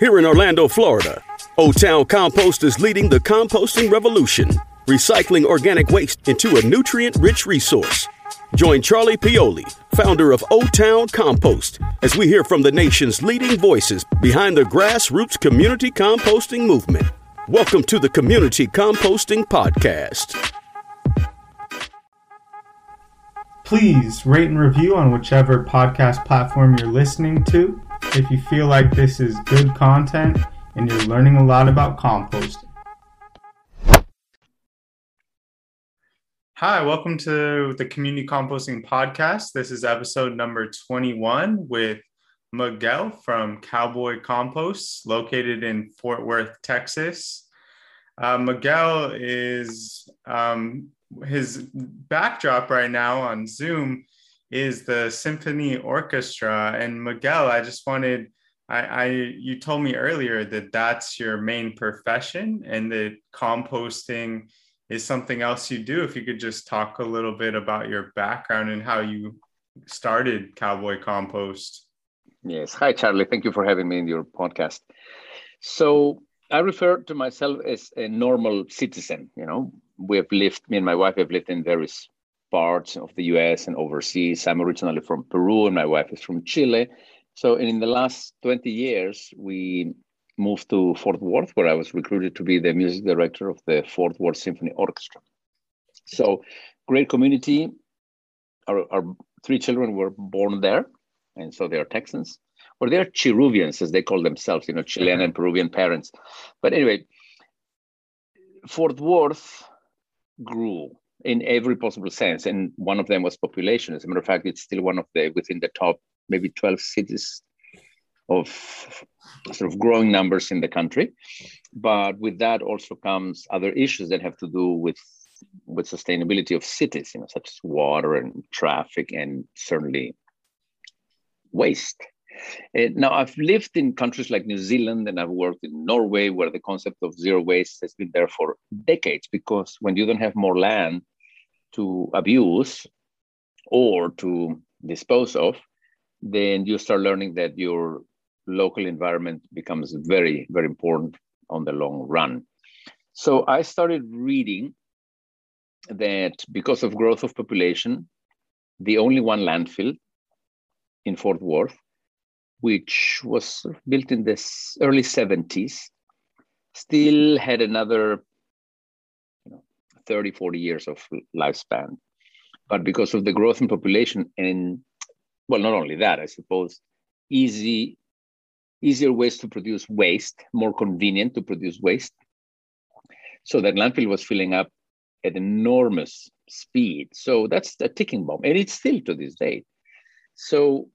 Here in Orlando, Florida, O Town Compost is leading the composting revolution, recycling organic waste into a nutrient rich resource. Join Charlie Pioli, founder of O Town Compost, as we hear from the nation's leading voices behind the grassroots community composting movement. Welcome to the Community Composting Podcast. Please rate and review on whichever podcast platform you're listening to if you feel like this is good content and you're learning a lot about composting. Hi, welcome to the Community Composting Podcast. This is episode number 21 with Miguel from Cowboy Compost, located in Fort Worth, Texas. Uh, Miguel is um, his backdrop right now on Zoom is the symphony orchestra. And Miguel, I just wanted, I, I you told me earlier that that's your main profession and that composting is something else you do. If you could just talk a little bit about your background and how you started Cowboy Compost. Yes. Hi, Charlie. Thank you for having me in your podcast. So I refer to myself as a normal citizen. You know, we have lived, me and my wife have lived in various parts of the US and overseas. I'm originally from Peru and my wife is from Chile. So in the last 20 years, we moved to Fort Worth, where I was recruited to be the music director of the Fort Worth Symphony Orchestra. So great community. Our, our three children were born there, and so they are Texans, or they're Cheruvians, as they call themselves, you know, Chilean and Peruvian parents. But anyway, Fort Worth grew in every possible sense. And one of them was population. As a matter of fact, it's still one of the within the top maybe 12 cities of sort of growing numbers in the country. But with that also comes other issues that have to do with with sustainability of cities, you know, such as water and traffic and certainly waste. Now, I've lived in countries like New Zealand and I've worked in Norway where the concept of zero waste has been there for decades because when you don't have more land to abuse or to dispose of, then you start learning that your local environment becomes very, very important on the long run. So I started reading that because of growth of population, the only one landfill in Fort Worth which was built in the early 70s, still had another 30, 40 years of lifespan. But because of the growth in population and, well, not only that, I suppose, easy, easier ways to produce waste, more convenient to produce waste. So that landfill was filling up at enormous speed. So that's a ticking bomb, and it's still to this day. So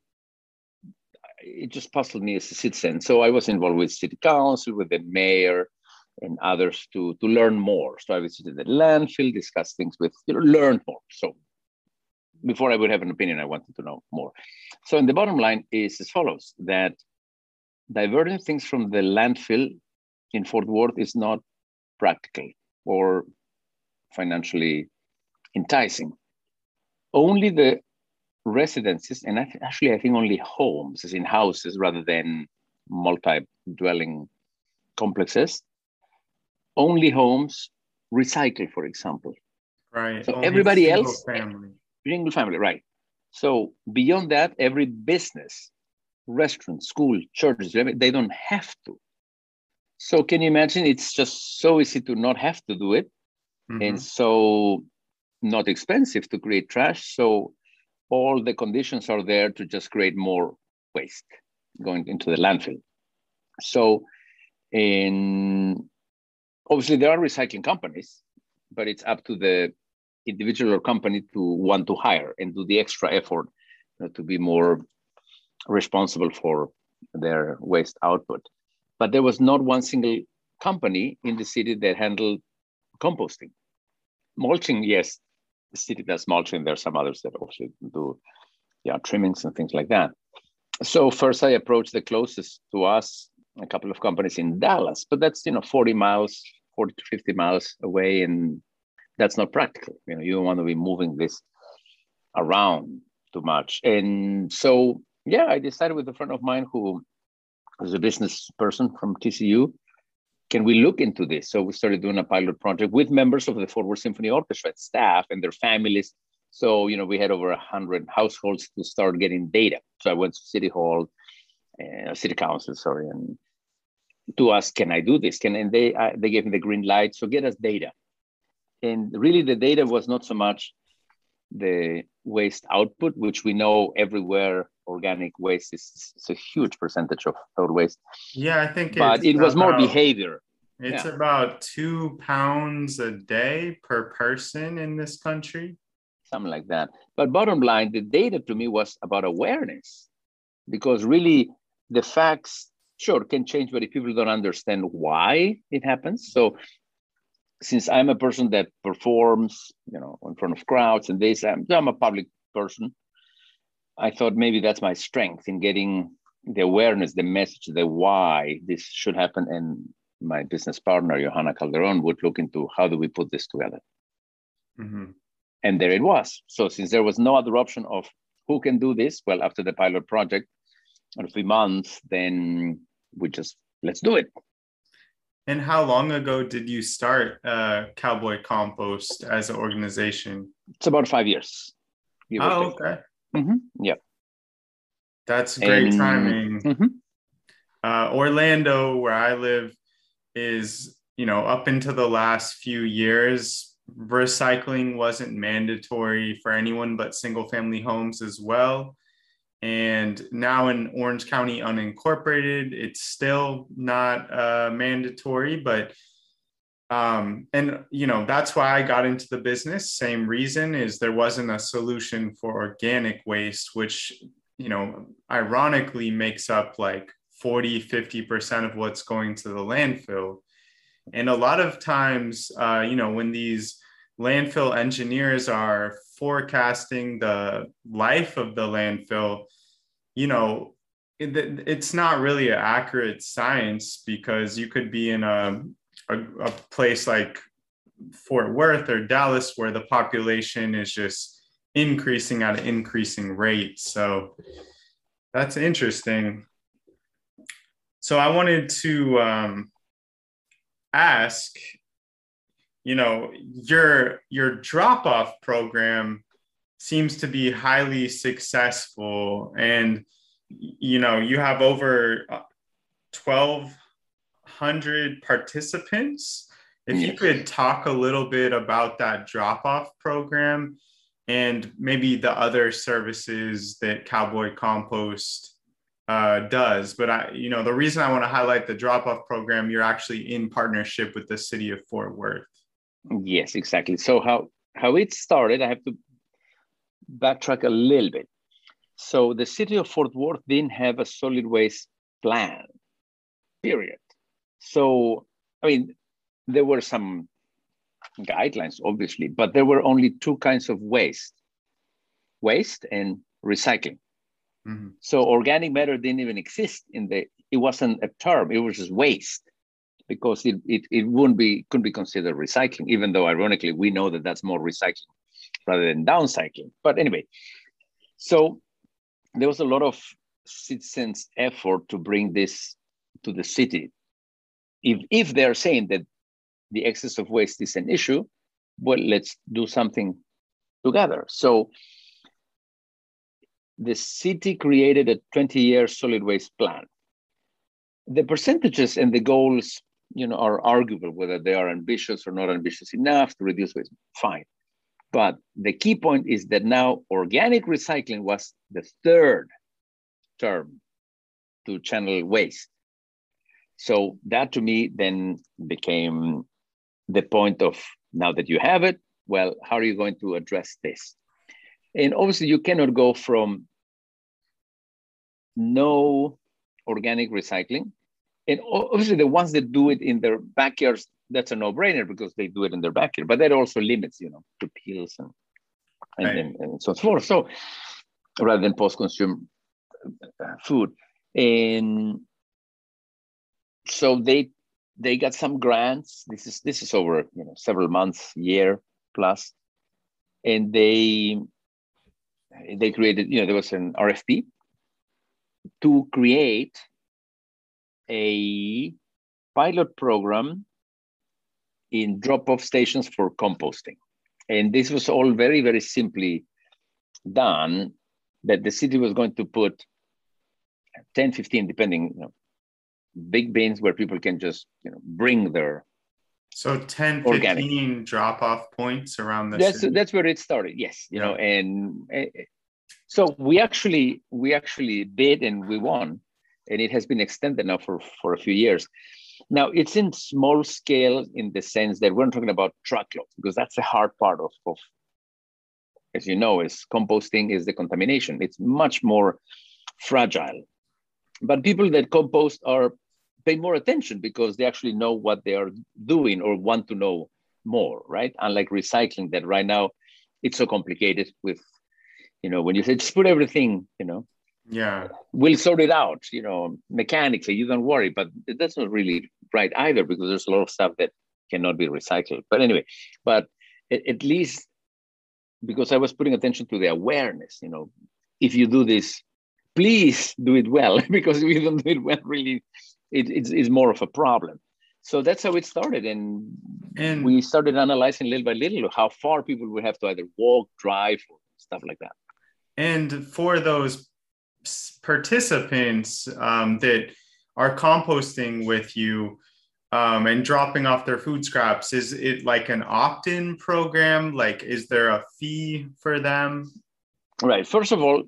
it just puzzled me as a citizen. So I was involved with city council, with the mayor, and others to to learn more. So I visited the landfill, discuss things with, you know, learn more. So before I would have an opinion, I wanted to know more. So, in the bottom line is as follows: that diverting things from the landfill in Fort Worth is not practical or financially enticing. Only the residences, and actually, I think only homes, as in houses rather than multi dwelling complexes, only homes recycle, for example. Right. So only everybody else, family. single family, right. So beyond that, every business, restaurant, school, churches, they don't have to. So can you imagine? It's just so easy to not have to do it, mm-hmm. and so not expensive to create trash. So all the conditions are there to just create more waste going into the landfill. So, in obviously there are recycling companies, but it's up to the individual or company to want to hire and do the extra effort you know, to be more responsible for their waste output. But there was not one single company in the city that handled composting. Mulching, yes, the city does mulching. There are some others that also do yeah, trimmings and things like that. So first I approached the closest to us, a couple of companies in Dallas, but that's, you know, 40 miles, 40 to 50 miles away. And that's not practical. You know, you don't want to be moving this around too much. And so, yeah, I decided with a friend of mine who as a business person from TCU, can we look into this? So we started doing a pilot project with members of the Fort Worth Symphony Orchestra staff and their families. So, you know, we had over 100 households to start getting data. So I went to City Hall, uh, City Council, sorry, and to ask, can I do this? Can and they uh, they gave me the green light. So get us data, and really the data was not so much the waste output, which we know everywhere organic waste is, is a huge percentage of food waste. Yeah, I think. But it was about, more behavior. It's yeah. about two pounds a day per person in this country. Something like that. But bottom line, the data to me was about awareness, because really the facts sure can change, but if people don't understand why it happens, so since I'm a person that performs, you know, in front of crowds and this, I'm, I'm a public person. I thought maybe that's my strength in getting the awareness, the message, the why this should happen. And my business partner, Johanna Calderon, would look into how do we put this together. Mm-hmm. And there it was. So since there was no other option of who can do this, well, after the pilot project, in a few months, then we just let's do it. And how long ago did you start uh, Cowboy Compost as an organization? It's about five years. Oh, okay. Mm-hmm. Yeah. That's great and, timing. Mm-hmm. Uh, Orlando, where I live, is, you know, up into the last few years, recycling wasn't mandatory for anyone but single family homes as well. And now in Orange County unincorporated, it's still not uh, mandatory, but um, and you know that's why I got into the business. Same reason is there wasn't a solution for organic waste, which you know ironically makes up like 40 50% of what's going to the landfill and a lot of times uh, you know when these landfill engineers are forecasting the life of the landfill, you know, it, it's not really an accurate science because you could be in a, a, a place like Fort Worth or Dallas where the population is just increasing at an increasing rate. So that's interesting. So I wanted to um, ask you know your your drop off program seems to be highly successful and you know you have over 1200 participants. If you could talk a little bit about that drop off program and maybe the other services that cowboy compost uh, does but i you know the reason i want to highlight the drop off program you're actually in partnership with the city of fort worth Yes, exactly. So how how it started, I have to backtrack a little bit. So the city of Fort Worth didn't have a solid waste plan, period. So I mean, there were some guidelines, obviously, but there were only two kinds of waste: waste and recycling. Mm-hmm. So organic matter didn't even exist in the. It wasn't a term; it was just waste because it, it, it wouldn't be couldn't be considered recycling even though ironically we know that that's more recycling rather than downcycling. But anyway so there was a lot of citizens effort to bring this to the city. If if they're saying that the excess of waste is an issue well let's do something together. So the city created a 20 year solid waste plan. The percentages and the goals you know, are arguable whether they are ambitious or not ambitious enough to reduce waste. Fine. But the key point is that now organic recycling was the third term to channel waste. So that to me then became the point of now that you have it, well, how are you going to address this? And obviously, you cannot go from no organic recycling and obviously the ones that do it in their backyards that's a no-brainer because they do it in their backyard but that also limits you know to pills and and, right. and, and so forth. So rather than post-consumer uh, food. And so they they got some grants. This is this is over you know several months year plus. And they they created you know there was an rfp to create a pilot program in drop-off stations for composting. And this was all very, very simply done that the city was going to put 10, 15, depending, you know, big bins where people can just, you know, bring their so 10, 15 drop off points around the that's city. that's where it started. Yes, you know, and uh, so we actually we actually bid and we won, and it has been extended now for for a few years. Now it's in small scale in the sense that we're not talking about truckloads because that's the hard part of, of as you know, is composting is the contamination. It's much more fragile. But people that compost are pay more attention because they actually know what they are doing or want to know more, right? Unlike recycling, that right now it's so complicated with, you know, when you say just put everything, you know, yeah, we'll sort it out, you know, mechanically, you don't worry. But that's not really right either because there's a lot of stuff that cannot be recycled. But anyway, but at, least because I was putting attention to the awareness, you know, if you do this, please do it well because if you don't do it well, really it, it's, it's more of a problem. So that's how it started. And, and we started analyzing little by little how far people would have to either walk, drive, or stuff like that. And for those participants um, that are composting with you um, and dropping off their food scraps, is it like an opt in program? Like, is there a fee for them? Right. First of all,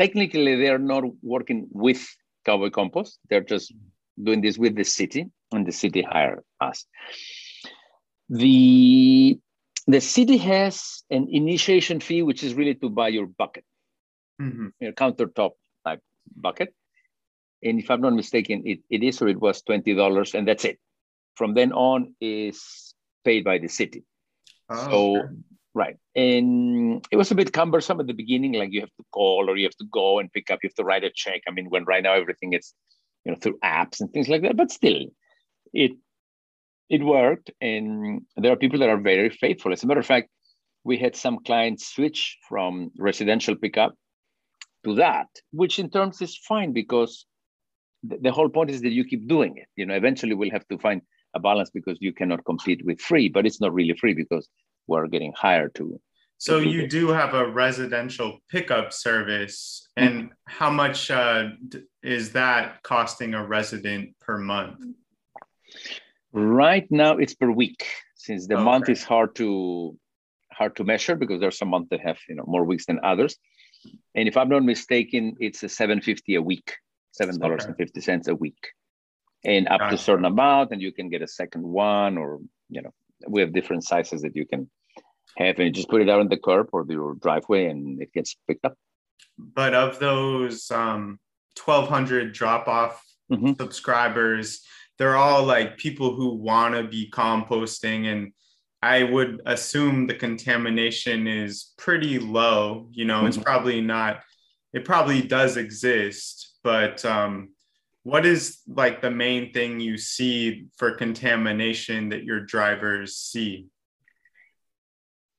technically, they're not working with Cowboy Compost, they're just doing this with the city, and the city hire us. The the city has an initiation fee, which is really to buy your bucket, mm-hmm. your countertop type bucket. And if I'm not mistaken, it, it is or it was twenty dollars, and that's it. From then on is paid by the city. Oh, so okay. right, and it was a bit cumbersome at the beginning. Like you have to call or you have to go and pick up. You have to write a check. I mean, when right now everything is you know through apps and things like that but still it it worked and there are people that are very faithful as a matter of fact we had some clients switch from residential pickup to that which in terms is fine because the, the whole point is that you keep doing it you know eventually we'll have to find a balance because you cannot compete with free but it's not really free because we're getting hired to so you do have a residential pickup service, and mm-hmm. how much uh, is that costing a resident per month? Right now, it's per week, since the okay. month is hard to hard to measure because there's some months that have you know more weeks than others. And if I'm not mistaken, it's a seven fifty a week, seven dollars and fifty cents a week, and up gotcha. to a certain amount, and you can get a second one, or you know, we have different sizes that you can have and you just put it out on the curb or your driveway and it gets picked up. But of those um, 1,200 drop off mm-hmm. subscribers, they're all like people who want to be composting. And I would assume the contamination is pretty low. You know, mm-hmm. it's probably not, it probably does exist, but um, what is like the main thing you see for contamination that your drivers see?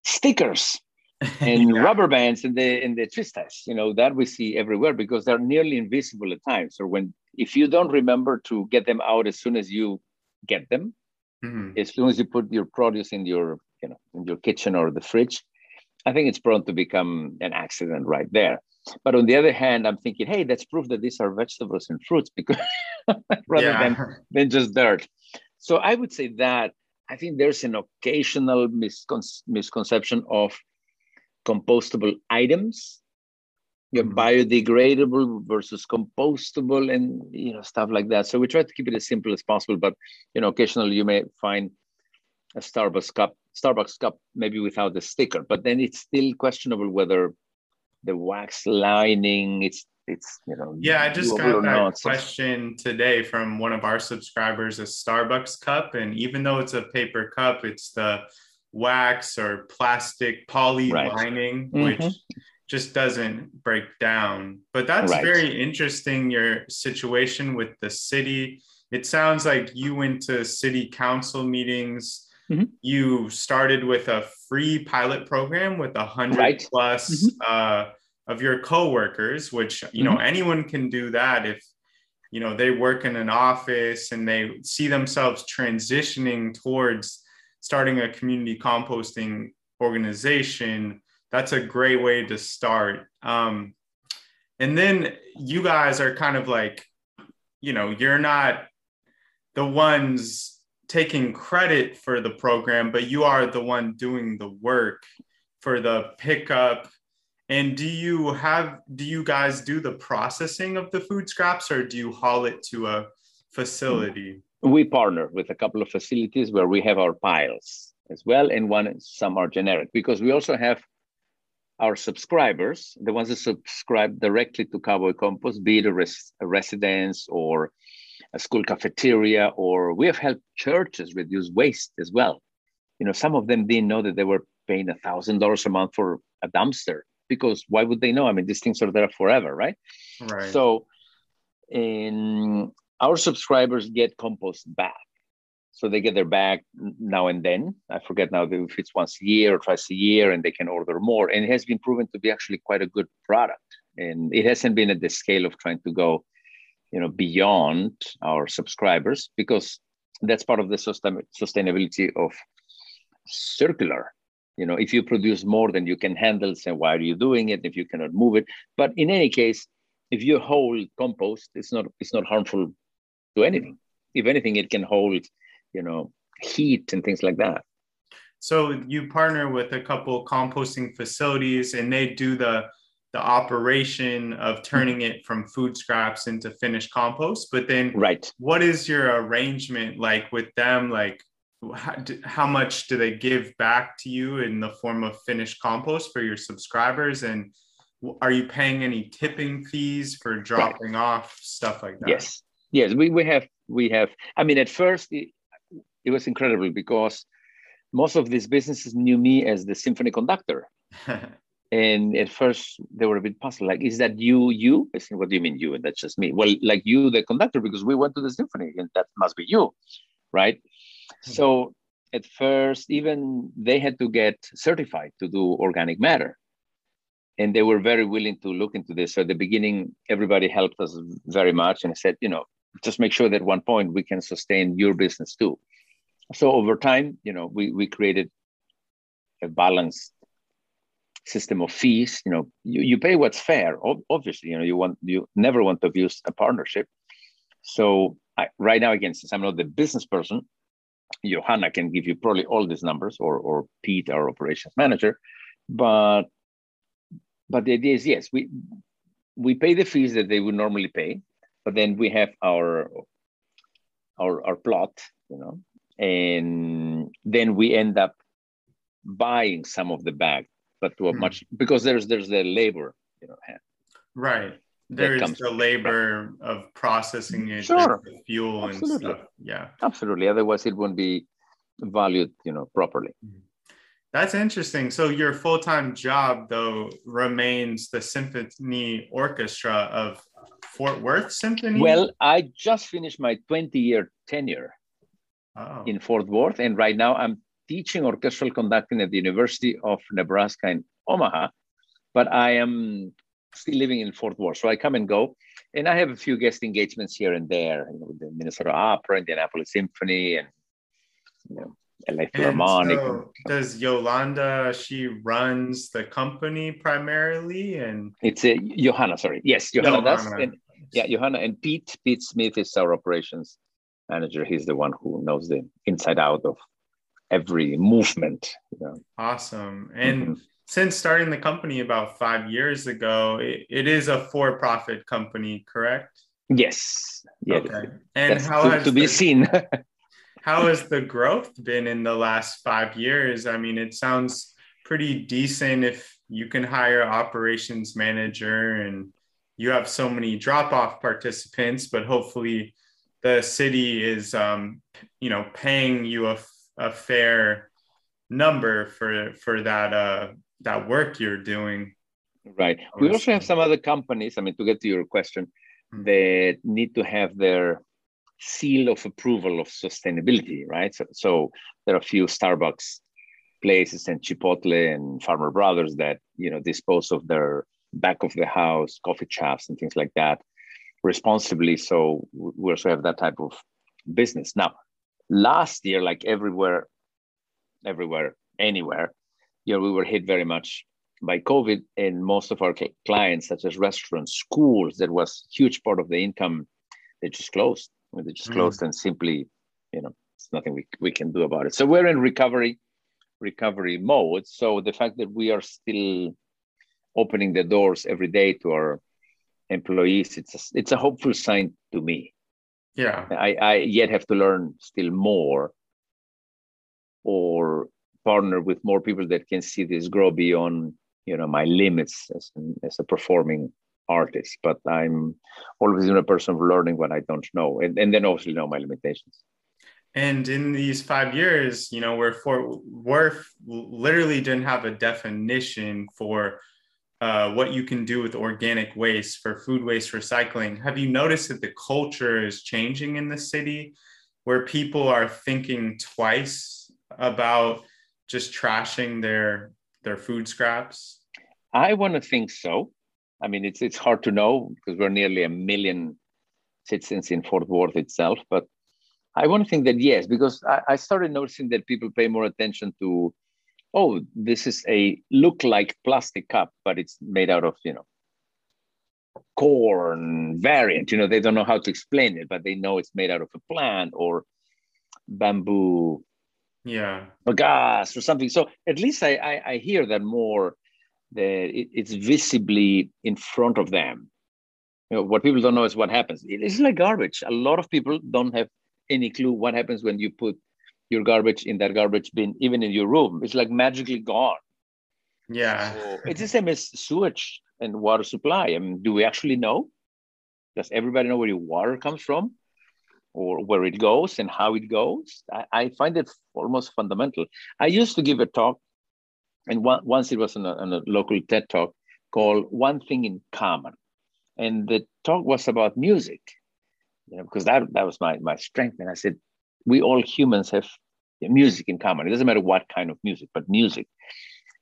stickers and yeah. rubber bands in the in the twisties you know that we see everywhere because they're nearly invisible at times or when if you don't remember to get them out as soon as you get them mm-hmm. as soon as you put your produce in your you know in your kitchen or the fridge i think it's prone to become an accident right there but on the other hand i'm thinking hey that's proof that these are vegetables and fruits because rather yeah. than than just dirt so i would say that I think there's an occasional miscon- misconception of compostable items, you know, mm-hmm. biodegradable versus compostable, and you know stuff like that. So we try to keep it as simple as possible. But you know, occasionally you may find a Starbucks cup, Starbucks cup, maybe without the sticker, but then it's still questionable whether the wax lining it's it's you know yeah i just got that question today from one of our subscribers a starbucks cup and even though it's a paper cup it's the wax or plastic poly right. lining mm-hmm. which just doesn't break down but that's right. very interesting your situation with the city it sounds like you went to city council meetings mm-hmm. you started with a free pilot program with a hundred right. plus mm-hmm. uh, of your coworkers, which you know mm-hmm. anyone can do that if you know they work in an office and they see themselves transitioning towards starting a community composting organization that's a great way to start um, and then you guys are kind of like you know you're not the ones taking credit for the program but you are the one doing the work for the pickup and do you have do you guys do the processing of the food scraps or do you haul it to a facility? We partner with a couple of facilities where we have our piles as well, and one some are generic because we also have our subscribers, the ones that subscribe directly to Cowboy Compost, be it a, res- a residence or a school cafeteria, or we have helped churches reduce waste as well. You know, some of them didn't know that they were paying a thousand dollars a month for a dumpster because why would they know? I mean, these things are there forever, right? Right. So, in our subscribers get compost back. So they get their bag now and then. I forget now if it's once a year or twice a year, and they can order more. And it has been proven to be actually quite a good product. And it hasn't been at the scale of trying to go, you know, beyond our subscribers because that's part of the sustainability of circular you know if you produce more than you can handle say why are you doing it if you cannot move it but in any case if you hold compost it's not it's not harmful to anything if anything it can hold you know heat and things like that. So you partner with a couple composting facilities and they do the the operation of turning it from food scraps into finished compost but then right. what is your arrangement like with them? Like how, how much do they give back to you in the form of finished compost for your subscribers? And are you paying any tipping fees for dropping right. off stuff like that? Yes. Yes. We, we have we have i mean at first it, it was incredible because most of these businesses knew me as the symphony conductor and at first they were a bit puzzled like is that you you i said what do you mean you and that's just me well like you the conductor because we went to the symphony and that must be you right hmm. so at first, even they had to get certified to do organic matter. And they were very willing to look into this. So at the beginning, everybody helped us very much and said, you know, just make sure that one point we can sustain your business too. So over time, you know, we, we created a balanced system of fees. You know, you, you pay what's fair. Obviously, you know, you want you never want to abuse a partnership. So I, right now, again, since I'm not the business person, Johanna can give you probably all these numbers, or or Pete, our operations manager. But but the idea is yes, we we pay the fees that they would normally pay, but then we have our our our plot, you know, and then we end up buying some of the bag, but to a mm. much because there's there's the labor, you know. Right there's the labor of processing it sure. the fuel Absolutely. and stuff yeah Absolutely. Otherwise, it wouldn't be valued, you know, properly. Mm-hmm. That's interesting. So your full-time job, though, remains the symphony orchestra of Fort Worth Symphony. Well, I just finished my 20-year tenure oh. in Fort Worth, and right now I'm teaching orchestral conducting at the University of Nebraska in Omaha. But I am still living in Fort Worth, so I come and go, and I have a few guest engagements here and there, you know, with the Minnesota Opera, Indianapolis Symphony, and you know, LA Philharmonic. So does Yolanda? She runs the company primarily, and it's a Johanna. Sorry, yes, Johanna, Johanna. does. And, yeah, Johanna and Pete. Pete Smith is our operations manager. He's the one who knows the inside out of every movement. You know. Awesome, and. Mm-hmm since starting the company about five years ago, it, it is a for-profit company, correct? Yes. Yeah. Okay. And That's how to, has to be the, seen? how has the growth been in the last five years? I mean, it sounds pretty decent if you can hire operations manager and you have so many drop-off participants, but hopefully the city is, um, you know, paying you a, a fair number for for that uh, that work you're doing. Right. We also have some other companies. I mean, to get to your question, mm-hmm. that need to have their seal of approval of sustainability, right? So, so there are a few Starbucks places and Chipotle and Farmer Brothers that you know dispose of their back of the house coffee shops and things like that responsibly. So we also have that type of business. Now, last year, like everywhere, everywhere, anywhere, you know, we were hit very much by COVID, and most of our clients, such as restaurants, schools, that was huge part of the income, they just closed. They just mm. closed, and simply, you know, it's nothing we, we can do about it. So we're in recovery, recovery mode. So the fact that we are still opening the doors every day to our employees, it's a, it's a hopeful sign to me. Yeah, I, I yet have to learn still more, or partner with more people that can see this grow beyond you know my limits as, as a performing artist. But i'm always in a person of learning what i don't know and, and then obviously know my limitations. And in these five years you know where Fort Worth literally didn't have a definition for uh, what you can do with organic waste for food waste recycling have you noticed that the culture is changing in the city where people are thinking twice about just trashing their their food scraps I want to think so. I mean, it's it's hard to know because we're nearly a million citizens in Fort Worth itself, but I want to think that yes, because I, I started noticing that people pay more attention to, oh, this is a look like plastic cup, but it's made out of you know corn variant. You know, they don't know how to explain it, but they know it's made out of a plant or bamboo yeah bagasse or something so at least I, I, I hear that more that it, it's visibly in front of them. You know, what people don't know is what happens. It's like garbage. A lot of people don't have any clue what happens when you put your garbage in that garbage bin, even in your room. It's like magically gone. Yeah. So it's the same as sewage and water supply. I mean, do we actually know? Does everybody know where your water comes from? Or where it goes and how it goes? I, I find it almost fundamental. I used to give a talk and one, once it was on a, on a local TED talk called One Thing in Common. And the talk was about music, you know, because that, that was my, my strength. And I said, we all humans have music in common. It doesn't matter what kind of music, but music.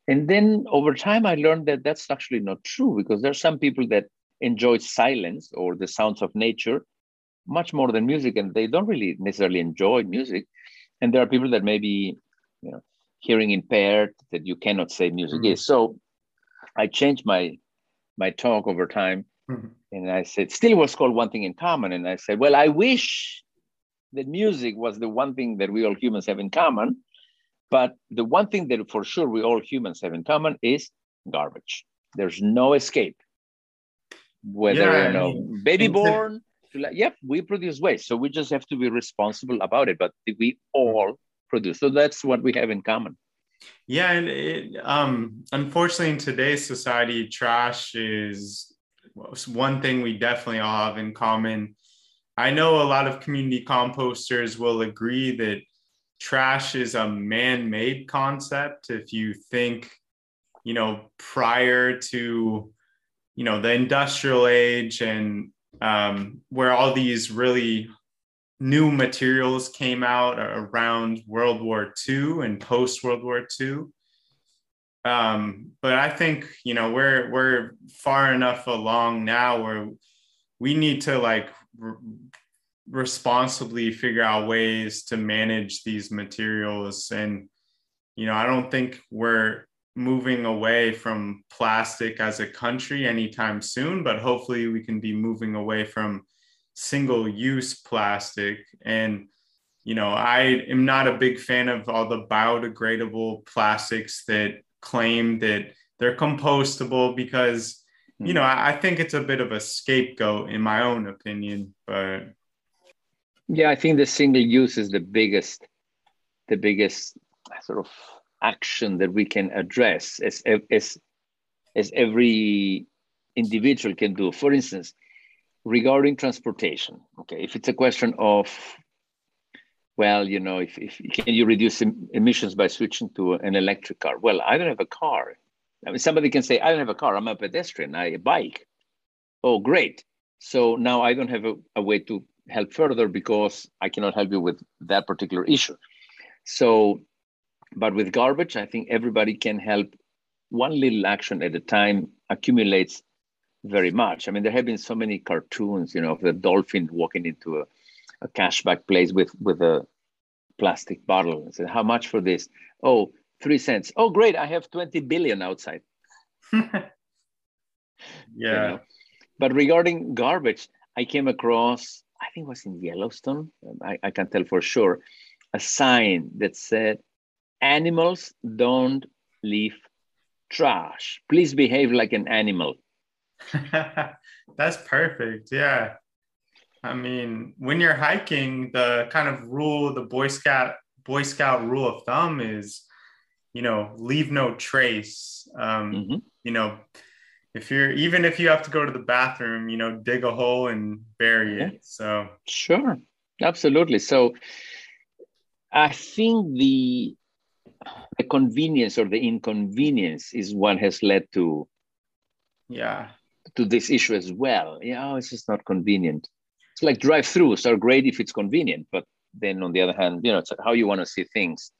And then over time, I learned that that's actually not true because there are some people that enjoy silence or the sounds of nature much more than music, and they don't really necessarily enjoy music. And there are people that maybe, you know, hearing impaired that you cannot say music mm-hmm. is. So I changed my my talk over time, mm-hmm. and I said still was called one thing in common, and I said, well, I wish that music was the one thing that we all humans have in common, but the one thing that for sure we all humans have in common is garbage. There's no escape. Whether yeah, you know, I mean, baby born, to like, yep, we produce waste, so we just have to be responsible about it. But we all produce. So that's what we have in common. Yeah, and it, um, unfortunately, in today's society, trash is one thing we definitely all have in common. I know a lot of community composters will agree that trash is a man-made concept. If you think, you know, prior to, you know, the industrial age and um, where all these really new materials came out around World War II and post World War II. Um, but I think you know we're we're far enough along now where we need to like re- responsibly figure out ways to manage these materials and you know I don't think we're moving away from plastic as a country anytime soon but hopefully we can be moving away from single use plastic. And, you know, I am not a big fan of all the biodegradable plastics that claim that they're compostable because, you know, mm. I, I think it's a bit of a scapegoat in my own opinion. But yeah, I think the single use is the biggest, the biggest sort of action that we can address as, as, as every individual can do. For instance, regarding transportation, okay, if it's a question of, well, you know, if, if can you reduce em- emissions by switching to an electric car? Well, I don't have a car. I mean, somebody can say, I don't have a car. I'm a pedestrian. I bike. Oh, great. So now I don't have a, a way to help further because I cannot help you with that particular issue. So, but with garbage, I think everybody can help. One little action at a time accumulates very much. I mean, there have been so many cartoons, you know, of the dolphin walking into a, a cashback place with with a plastic bottle and said, "How much for this?" Oh, three cents. Oh, great! I have twenty billion outside. yeah. You know? But regarding garbage, I came across, I think it was in Yellowstone. I, I can tell for sure, a sign that said, "Animals don't leave trash. Please behave like an animal." That's perfect. Yeah. I mean, when you're hiking, the kind of rule, the Boy Scout Boy Scout rule of thumb is, you know, leave no trace. Um, mm-hmm. You know, if you're even if you have to go to the bathroom, you know, dig a hole and bury it. So sure, absolutely. So I think the the convenience or the inconvenience is what has led to yeah to this issue as well. Yeah, oh, it's just not convenient it's like drive-throughs are great if it's convenient, but then on the other hand, you know, it's how you want to see things.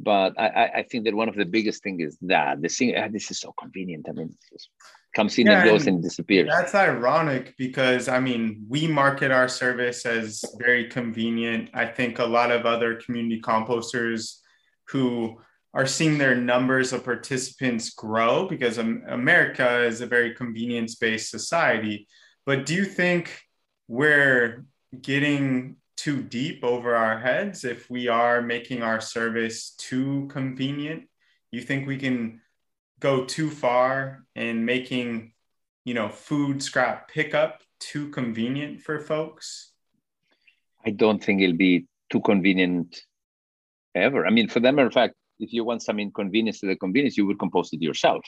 But I, I think that one of the biggest thing is that the thing, ah, this is so convenient. I mean, it just comes in yeah, and goes and, and disappears. That's ironic because I mean, we market our service as very convenient. I think a lot of other community composters who are seeing their numbers of participants grow because America is a very convenience based society. But do you think we're getting too deep over our heads if we are making our service too convenient you think we can go too far in making you know food scrap pickup too convenient for folks? I don't think it'll be too convenient ever. I mean for that matter of fact if you want some inconvenience to the convenience you would compost it yourself.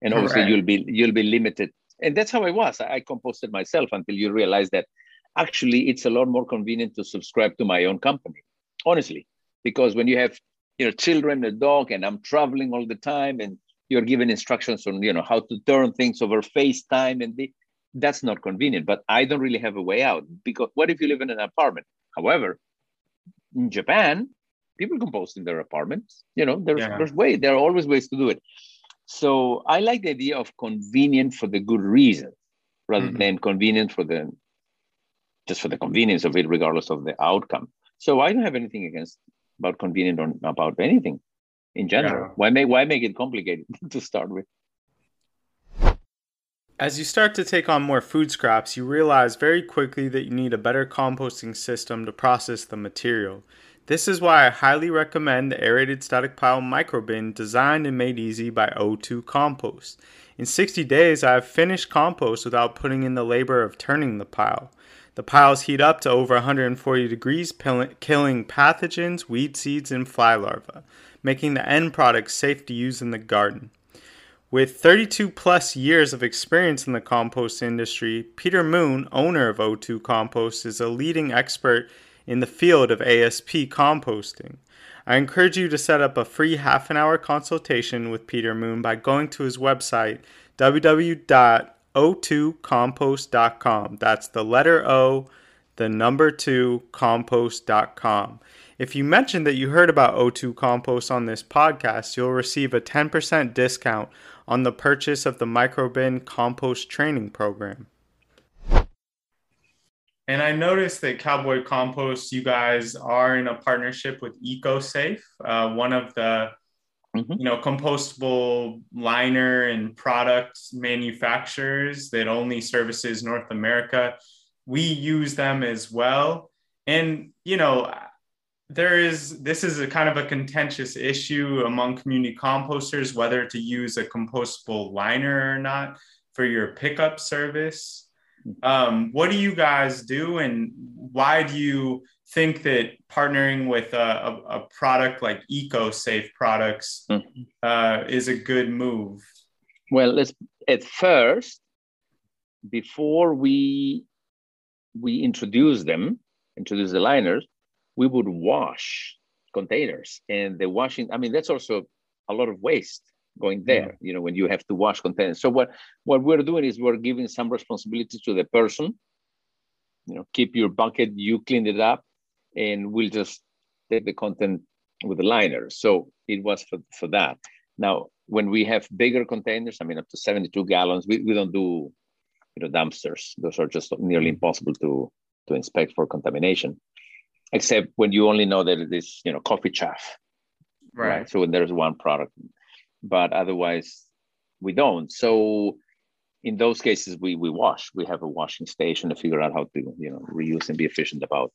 And obviously right. you'll be you'll be limited. And that's how i was. I composted myself until you realize that actually it's a lot more convenient to subscribe to my own company honestly because when you have you know children a dog and i'm traveling all the time and you're given instructions on you know how to turn things over facetime and the, that's not convenient but i don't really have a way out because what if you live in an apartment however in japan people compost in their apartments you know there's, yeah. there's way there are always ways to do it so i like the idea of convenient for the good reason rather mm-hmm. than convenient for the just for the convenience of it, regardless of the outcome. So I don't have anything against about convenient or about anything in general. Yeah. Why make why make it complicated to start with? As you start to take on more food scraps, you realize very quickly that you need a better composting system to process the material. This is why I highly recommend the aerated static pile microbin designed and made easy by O2 Compost. In 60 days, I have finished compost without putting in the labor of turning the pile. The piles heat up to over 140 degrees, killing pathogens, weed seeds, and fly larvae, making the end product safe to use in the garden. With 32 plus years of experience in the compost industry, Peter Moon, owner of O2 Compost, is a leading expert in the field of ASP composting. I encourage you to set up a free half an hour consultation with Peter Moon by going to his website www o2compost.com. That's the letter O, the number 2 compost.com. If you mention that you heard about O2 Compost on this podcast, you'll receive a 10% discount on the purchase of the Microbin Compost Training Program. And I noticed that Cowboy Compost, you guys are in a partnership with EcoSafe, uh, one of the mm-hmm. you know compostable liner and product manufacturers that only services north america we use them as well and you know there is this is a kind of a contentious issue among community composters whether to use a compostable liner or not for your pickup service. Um, what do you guys do and why do you think that partnering with a, a, a product like EcoSafe products mm-hmm. uh, is a good move? Well, let's, at first, before we we introduce them, introduce the liners, we would wash containers, and the washing. I mean, that's also a lot of waste going there. Mm-hmm. You know, when you have to wash containers. So what what we're doing is we're giving some responsibility to the person. You know, keep your bucket, you clean it up, and we'll just take the content with the liner. So it was for, for that. Now, when we have bigger containers, I mean, up to 72 gallons, we, we don't do you know dumpsters. Those are just nearly impossible to to inspect for contamination, except when you only know that it is you know coffee chaff, Right. right? So when there's one product, but otherwise we don't. So in those cases, we we wash. We have a washing station to figure out how to you know reuse and be efficient about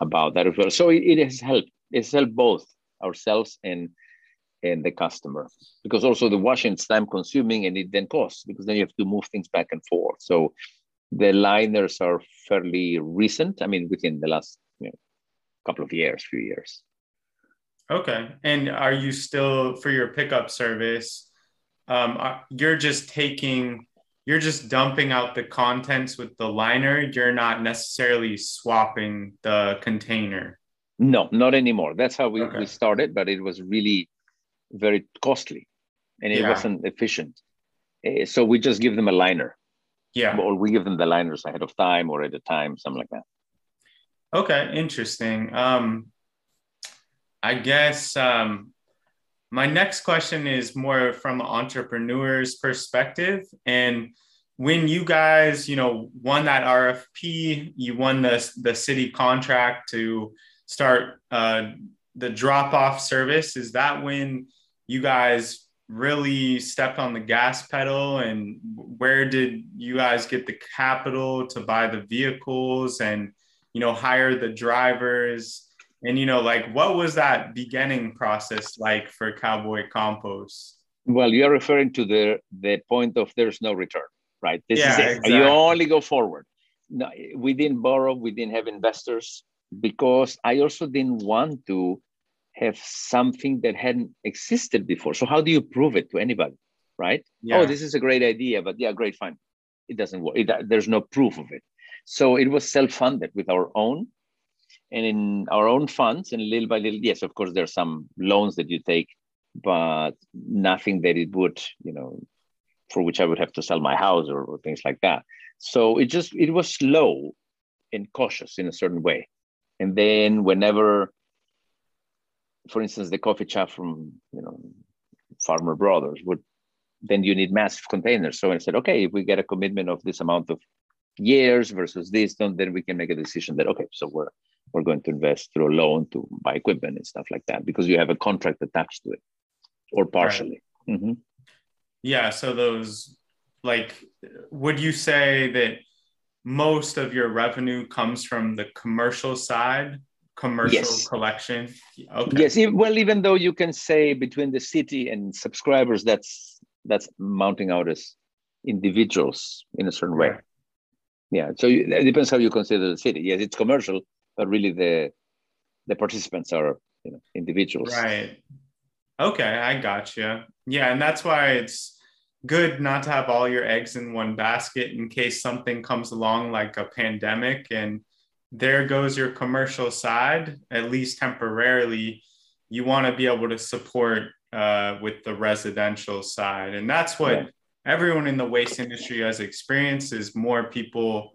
about that as well. So it, it has helped. It's helped both ourselves and and the customer because also the washing is time consuming and it then costs because then you have to move things back and forth. So the liners are fairly recent. I mean, within the last you know, couple of years, few years. Okay. And are you still for your pickup service? Um, are- you're just taking, you're just dumping out the contents with the liner. You're not necessarily swapping the container. No, not anymore. That's how we, Okay. we started, but it was really very costly and it Yeah. wasn't efficient. Eh, So we just give them a liner Yeah. or we give them the liners ahead of time or at a time, something like that. Okay. Interesting. Um, I guess um, my next question is more from an entrepreneur's perspective. And when you guys, you know, won that RFP, you won the, the city contract to start uh, the drop off service. Is that when you guys really stepped on the gas pedal? And where did you guys get the capital to buy the vehicles and, you know, hire the drivers? And, you know, like what was that beginning process like for Cowboy Compost? Well, you're referring to the, the point of there's no return, right? This Yeah, is it. exactly. You only go forward. No, we didn't borrow, we didn't have investors because I also didn't want to have something that hadn't existed before. So how do you prove it to anybody, right? Yeah. Oh, this is a great idea, but yeah, great, fine. It doesn't work. It, there's no proof of it. So it was self-funded with our own and in our own funds and little by little, yes, of course, there's some loans that you take, but nothing that it would, you know, for which I would have to sell my house or, or things like that. So it just, it was slow and cautious in a certain way. And then whenever, for instance, the coffee shop from, you know, Farmer Brothers would, then you need massive containers. So I said, okay, if we get a commitment of this amount of years versus this, then then we can make a decision that, okay, so we're, we're going to invest through a loan to buy equipment and stuff like that because you have a contract attached to it or partially. Mhm. Yeah. So those, like, would you say that most of your revenue comes from the commercial side, commercial Yes. collection? Okay. Yes, well, even though you can say between the city and subscribers, that's that's mounting out as individuals in a certain way. Right. Yeah, so you, it depends how you consider the city. Yes, it's commercial, but really the the participants are you know individuals. Right. Okay, I got you. Yeah, and that's why it's good not to have all your eggs in one basket in case something comes along like a pandemic and there goes your commercial side, at least temporarily. You want to be able to support uh, with the residential side. And that's what Yeah. Everyone in the waste industry has experienced is more people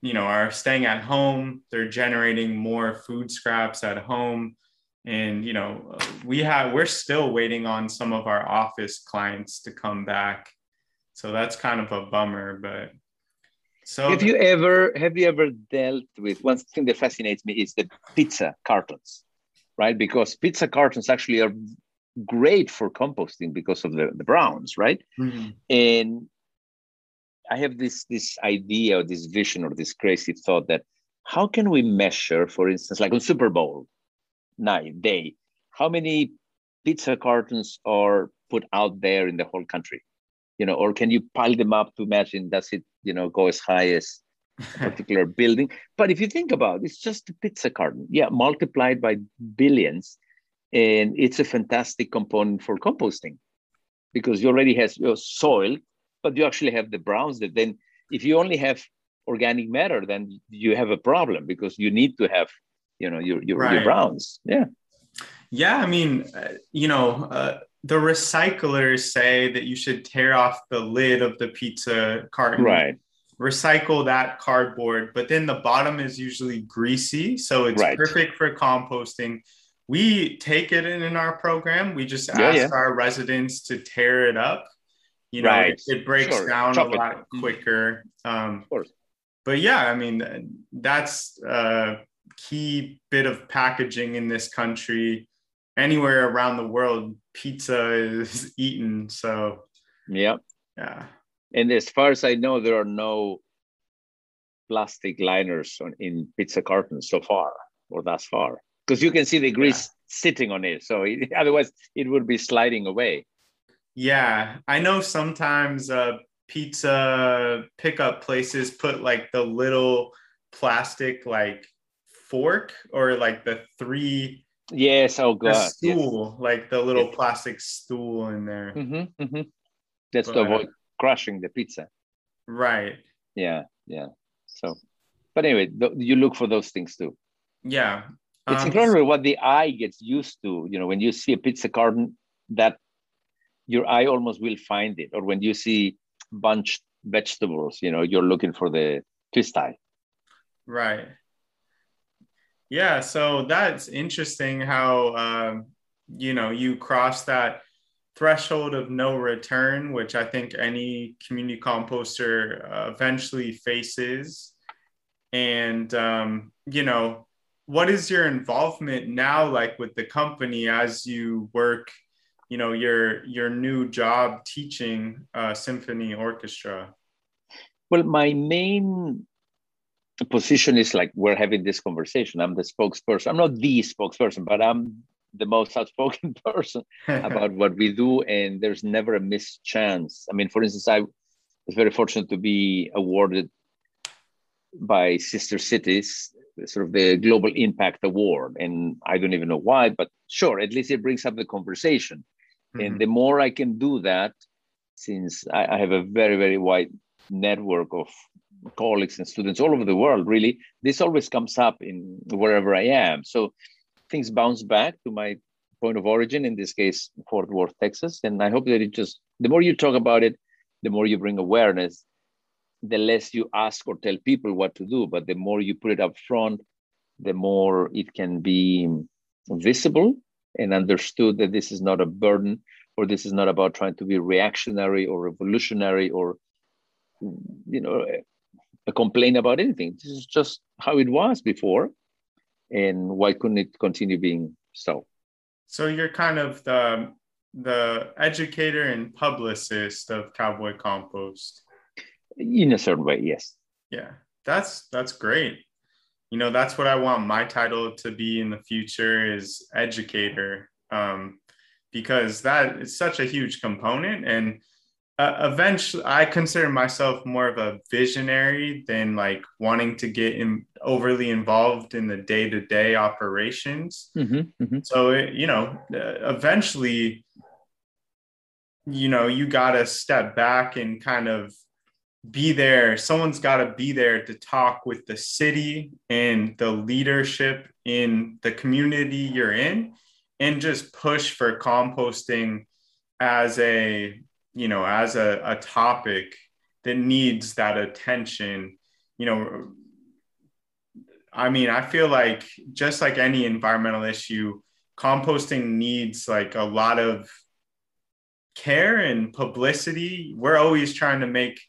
you know are staying at home they're generating more food scraps at home and you know we have we're still waiting on some of our office clients to come back so that's kind of a bummer but so Have you ever have you ever dealt with one thing that fascinates me is the pizza cartons, right? Because pizza cartons actually are great for composting because of the, the browns, right? Mhm. and i have this this idea or this vision or this crazy thought that how can we measure for instance like on super bowl night day how many pizza cartons are put out there in the whole country you know or can you pile them up to imagine does it you know go as high as a particular building but if you think about it it's just a pizza carton yeah multiplied by billions and it's a fantastic component for composting because you already have your soil but you actually have the browns that then if you only have organic matter then you have a problem because you need to have you know your your, your browns yeah yeah i mean uh, you know uh, the recyclers say that you should tear off the lid of the pizza carton right recycle that cardboard, but then the bottom is usually greasy. So it's Right. perfect for composting. We take it in, in our program. We just ask yeah. our residents to tear it up. You know, Right. it, it breaks Sure. down Chop a lot Mhm. quicker. Um, Of course. but yeah, I mean, that's a key bit of packaging in this country. Anywhere around the world, pizza is eaten. So Yeah. yeah, And as far as I know, there are no plastic liners on, in pizza cartons so far, or thus far, because you can see the grease sitting on it. So it, otherwise, it would be sliding away. yeah. I know sometimes uh, pizza pickup places put like the little plastic like fork or like the three Yes. Oh the God. Yes. stool, like the little Yes. plastic stool in there. Mhm, mhm. That's But- to avoid crushing the pizza. Right. Yeah. Yeah. So, but anyway, th- you look for those things too. Yeah. It's Um, incredible what the eye gets used to. You know, when you see a pizza carton, that your eye almost will find it. Or when you see bunched vegetables, you know, you're looking for the twist eye. Right. Yeah, so that's interesting how um, you know you cross that threshold of no return, which I think any community composter uh, eventually faces. And um, you know, what is your involvement now like with the company as you work? You know, your your new job teaching uh, symphony orchestra. Well, my main position is like we're having this conversation. I'm the spokesperson. I'm not the spokesperson, but I'm the most outspoken person about what we do. And there's never a missed chance. I mean, for instance, I was very fortunate to be awarded by Sister Cities, sort of the Global Impact Award. And I don't even know why, but sure, at least it brings up the conversation. Mhm. And the more I can do that, since I, I have a very, very wide network of colleagues and students all over the world, really, this always comes up in wherever I am. So things bounce back to my point of origin, in this case, Fort Worth, Texas. And I hope that it just, the more you talk about it, the more you bring awareness, the less you ask or tell people what to do, but the more you put it up front, the more it can be visible and understood that this is not a burden or this is not about trying to be reactionary or revolutionary or you know a complaint about anything this is just how it was before and why couldn't it continue being so So you're kind of the the educator and publicist of Cowboy Compost. In a certain way yes Yeah, that's that's great. You know, that's what I want my title to be in the future is educator, um, because that is such a huge component. And uh, eventually, I consider myself more of a visionary than like wanting to get in, overly involved in the day to day operations. Mhm, mhm. So, it, you know, uh, eventually, you know, you got to step back and kind of be there. Someone's got to be there to talk with the city and the leadership in the community you're in and just push for composting as a, you know, as a, a topic that needs that attention. You know, I mean, I feel like just like any environmental issue, composting needs like a lot of care and publicity. We're always trying to make,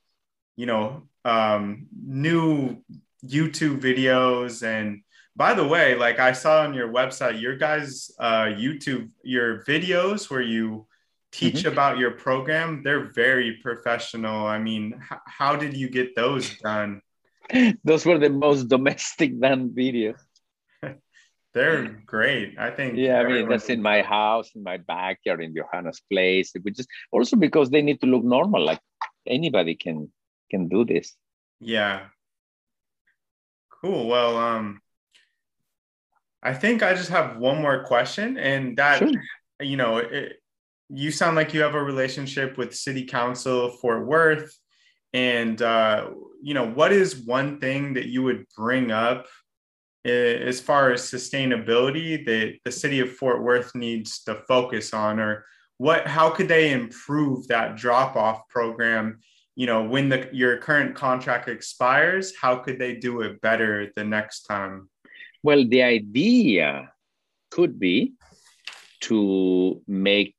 you know, um, new YouTube videos. And by the way, like I saw on your website, your guys' uh, YouTube, your videos where you teach about your program, they're very professional. I mean, h- how did you get those done? those were the most domestic done videos They're great. I think. yeah i mean that's in my house in my backyard in johanna's place we just also because they need to look normal like anybody can can do this Yeah. Cool. Well, um, I think I just have one more question, and that Sure. you know, it, you sound like you have a relationship with City Council Fort Worth, and uh, you know, what is one thing that you would bring up as far as sustainability that the city of Fort Worth needs to focus on, or what? How could they improve that drop-off program? You know when the your current contract expires how could they do it better the next time Well, the idea could be to make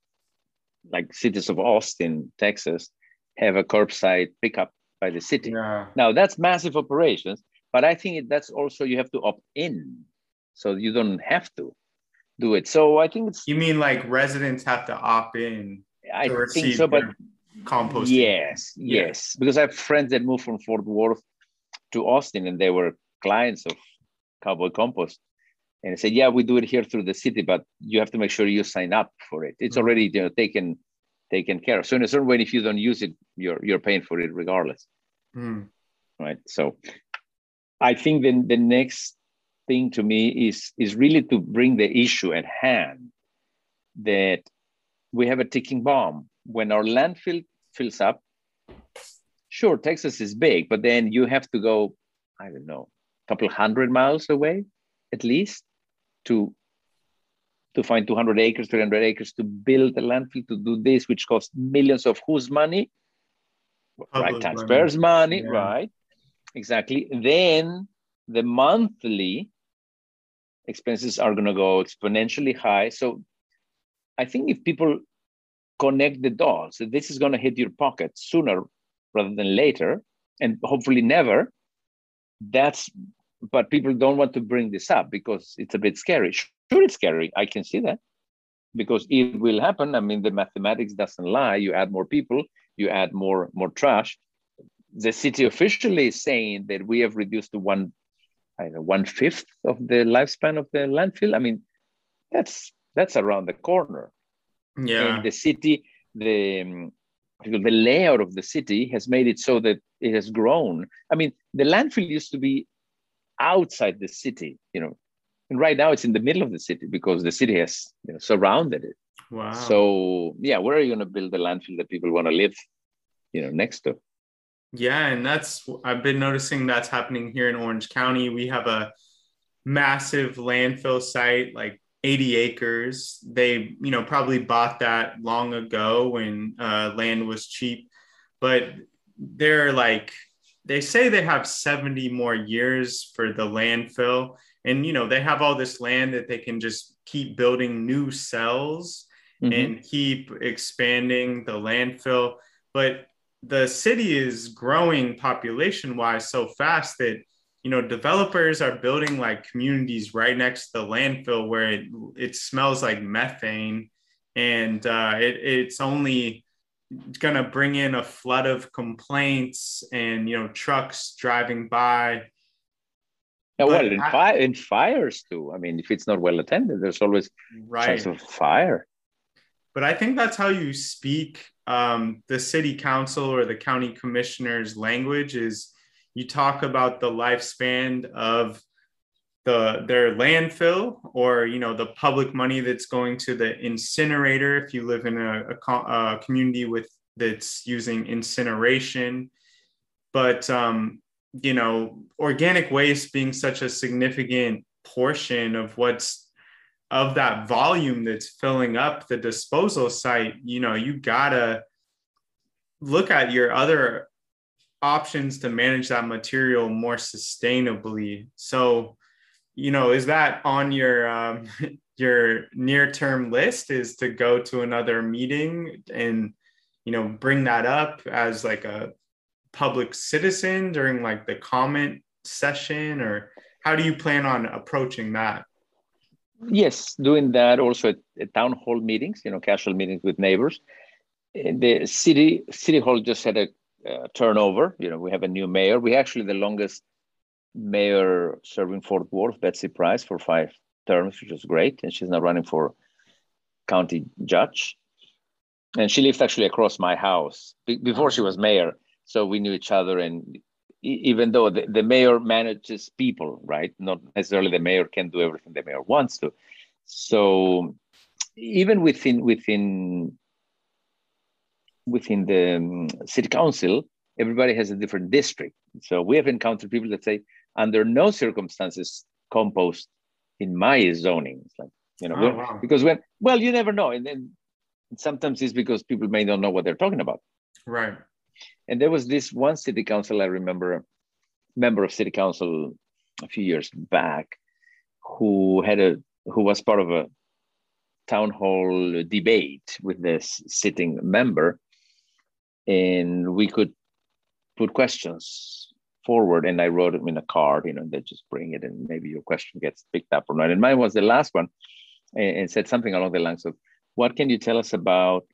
like cities of Austin, Texas, have a curbside pickup by the city. Yeah. Now that's massive operations, but I think that's also you have to opt in, so you don't have to do it. So I think it's. You mean like residents have to opt in? I think so, but composting. Yes, yeah. yes, because I have friends that moved from Fort Worth to Austin, and they were clients of Cowboy Compost, and I said, "Yeah, we do it here through the city, but you have to make sure you sign up for it. It's mm-hmm. already you know taken taken care of. So in a certain way, if you don't use it, you're you're paying for it regardless. Mm. Right. So I think then the next thing to me is is really to bring the issue at hand that we have a ticking bomb. When our landfill fills up, sure, Texas is big, but then you have to go, I don't know, a couple hundred miles away at least to to find 200 acres, 300 acres to build a landfill to do this, which costs millions of whose money? Public right, taxpayers' money, yeah. right? Exactly. Then the monthly expenses are going to go exponentially high. So I think if people connect the dots, this is going to hit your pocket sooner rather than later, and hopefully never. That's but people don't want to bring this up because it's a bit scary. Sure, it's scary. I can see that because it will happen. I mean, the mathematics doesn't lie. You add more people, you add more more trash. The city officially is saying that we have reduced to one, I don't know, one fifth of the lifespan of the landfill. I mean, that's that's around the corner. Yeah. And the city, the um, the layout of the city has made it so that it has grown. I mean, the landfill used to be outside the city, you know, and right now it's in the middle of the city because the city has you know, surrounded it. Wow. So yeah, where are you going to build the landfill that people want to live, you know, next to? Yeah, and that's I've been noticing that's happening here in Orange County. We have a massive landfill site, like 80 acres. They, you know, probably bought that long ago when uh, land was cheap, but they're like they say they have 70 more years for the landfill and you know they have all this land that they can just keep building new cells mm-hmm. and keep expanding the landfill but the city is growing population wise so fast that you know developers are building like communities right next to the landfill where it, it smells like methane and uh, it, it's only going to bring in a flood of complaints and you know trucks driving by yeah, well, in, fire, in fires too. I mean, if it's not well attended, there's always right. chance of fire. But I think that's how you speak um, the city council or the county commissioner's language is you talk about the lifespan of the their landfill or you know the public money that's going to the incinerator. If you live in a, a, a community with that's using incineration. But um, you know organic waste being such a significant portion of what's of that volume that's filling up the disposal site you know you gotta look at your other options to manage that material more sustainably so you know, is that on your um, your near term list? Is to go to another meeting and you know bring that up as like a public citizen during like the comment session, or how do you plan on approaching that? Yes, doing that also at, at town hall meetings, you know, casual meetings with neighbors. The city city hall just had a uh, turnover. You know, we have a new mayor. We actually the longest mayor serving Fort Worth, Betsy Price, for five terms, which was great. And she's now running for county judge. And she lived actually across my house before she was mayor. So we knew each other. And even though the, the mayor manages people, right? Not necessarily the mayor can do everything the mayor wants to. So even within within within the um, city council, everybody has a different district. So we have encountered people that say, under no circumstances compost in my zoning. It's like, you know, oh, when, wow. because when, well, you never know. And then sometimes it's because people may not know what they're talking about. Right. And there was this one city council, I remember, member of city council a few years back, who had a, who was part of a town hall debate with this sitting member. And we could put questions forward. And I wrote them in a card, you know, they just bring it, and maybe your question gets picked up or not. And mine was the last one, and, said something along the lines of, "What can you tell us about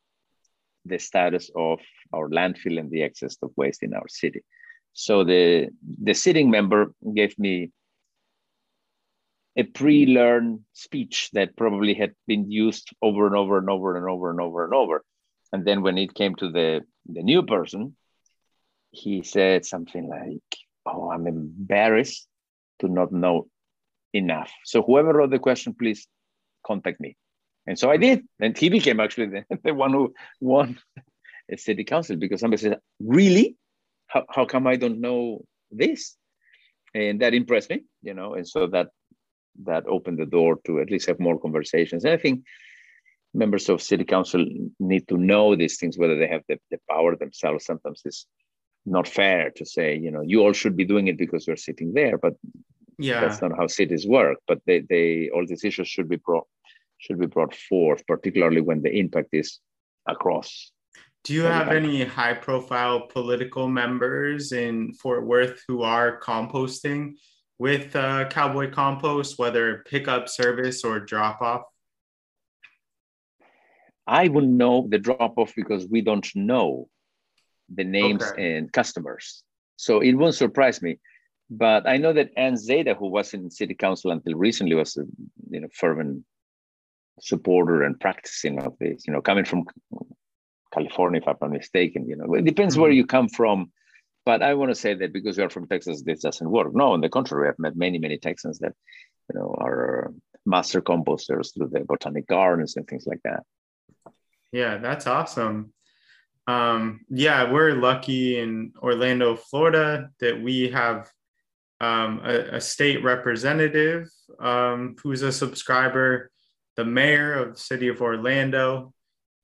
the status of our landfill and the excess of waste in our city?" So the the sitting member gave me a pre-learned speech that probably had been used over and over and over and over and over and over. And then when it came to the, the new person, he said something like, Oh, I'm embarrassed to not know enough. So whoever wrote the question, please contact me. And so I did. And he became actually the, the one who won a city council because somebody said, Really? How, how come I don't know this? And that impressed me, you know, and so that that opened the door to at least have more conversations. And I think members of city council need to know these things, whether they have the, the power themselves. Sometimes it's not fair to say, you know, you all should be doing it because you're sitting there, but yeah, that's not how cities work. But they, they all these issues should be brought should be brought forth, particularly when the impact is across. Do you have any high profile political members in Fort Worth who are composting with uh, Cowboy Compost, whether pickup service or drop off? I wouldn't know the drop off because we don't know the names okay. and customers. So it won't surprise me. But I know that Ann Zadeh, who was in city council until recently, was a you know fervent supporter and practicing of this. You know, coming from California, if I'm not mistaken. You know, it depends mm-hmm. where you come from but I want to say that because you are from Texas, this doesn't work. No, on the contrary, I've met many, many Texans that, you know, are master composters through the botanic gardens and things like that. Yeah, that's awesome. Um, yeah, we're lucky in Orlando, Florida, that we have um, a, a, state representative um, who's a subscriber, the mayor of the city of Orlando,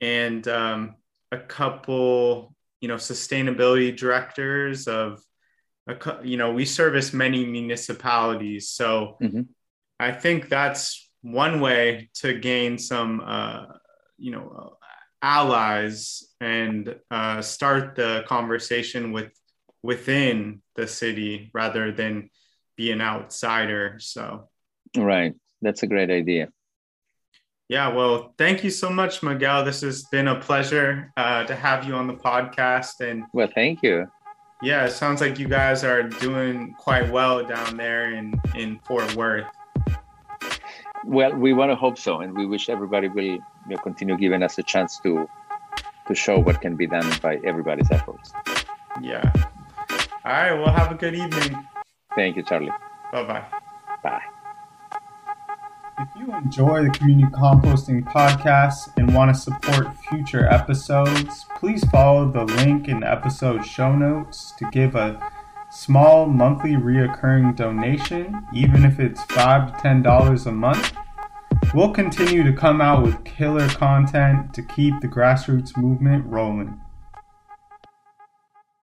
and um, a couple you know sustainability directors of a, you know we service many municipalities so mm-hmm. i think that's one way to gain some uh, you know allies and uh, start the conversation with within the city rather than be an outsider so right that's a great idea yeah, well, thank you so much, Miguel. This has been a pleasure uh, to have you on the podcast. And well, thank you. Yeah, it sounds like you guys are doing quite well down there in in Fort Worth. Well, we want to hope so, and we wish everybody will you know, continue giving us a chance to to show what can be done by everybody's efforts. Yeah. All right. Well, have a good evening. Thank you, Charlie. Bye-bye. Bye. If you enjoy the Community Composting podcast and want to support future episodes, please follow the link in the episode show notes to give a small monthly reoccurring donation, even if it's five to ten dollars a month. We'll continue to come out with killer content to keep the grassroots movement rolling.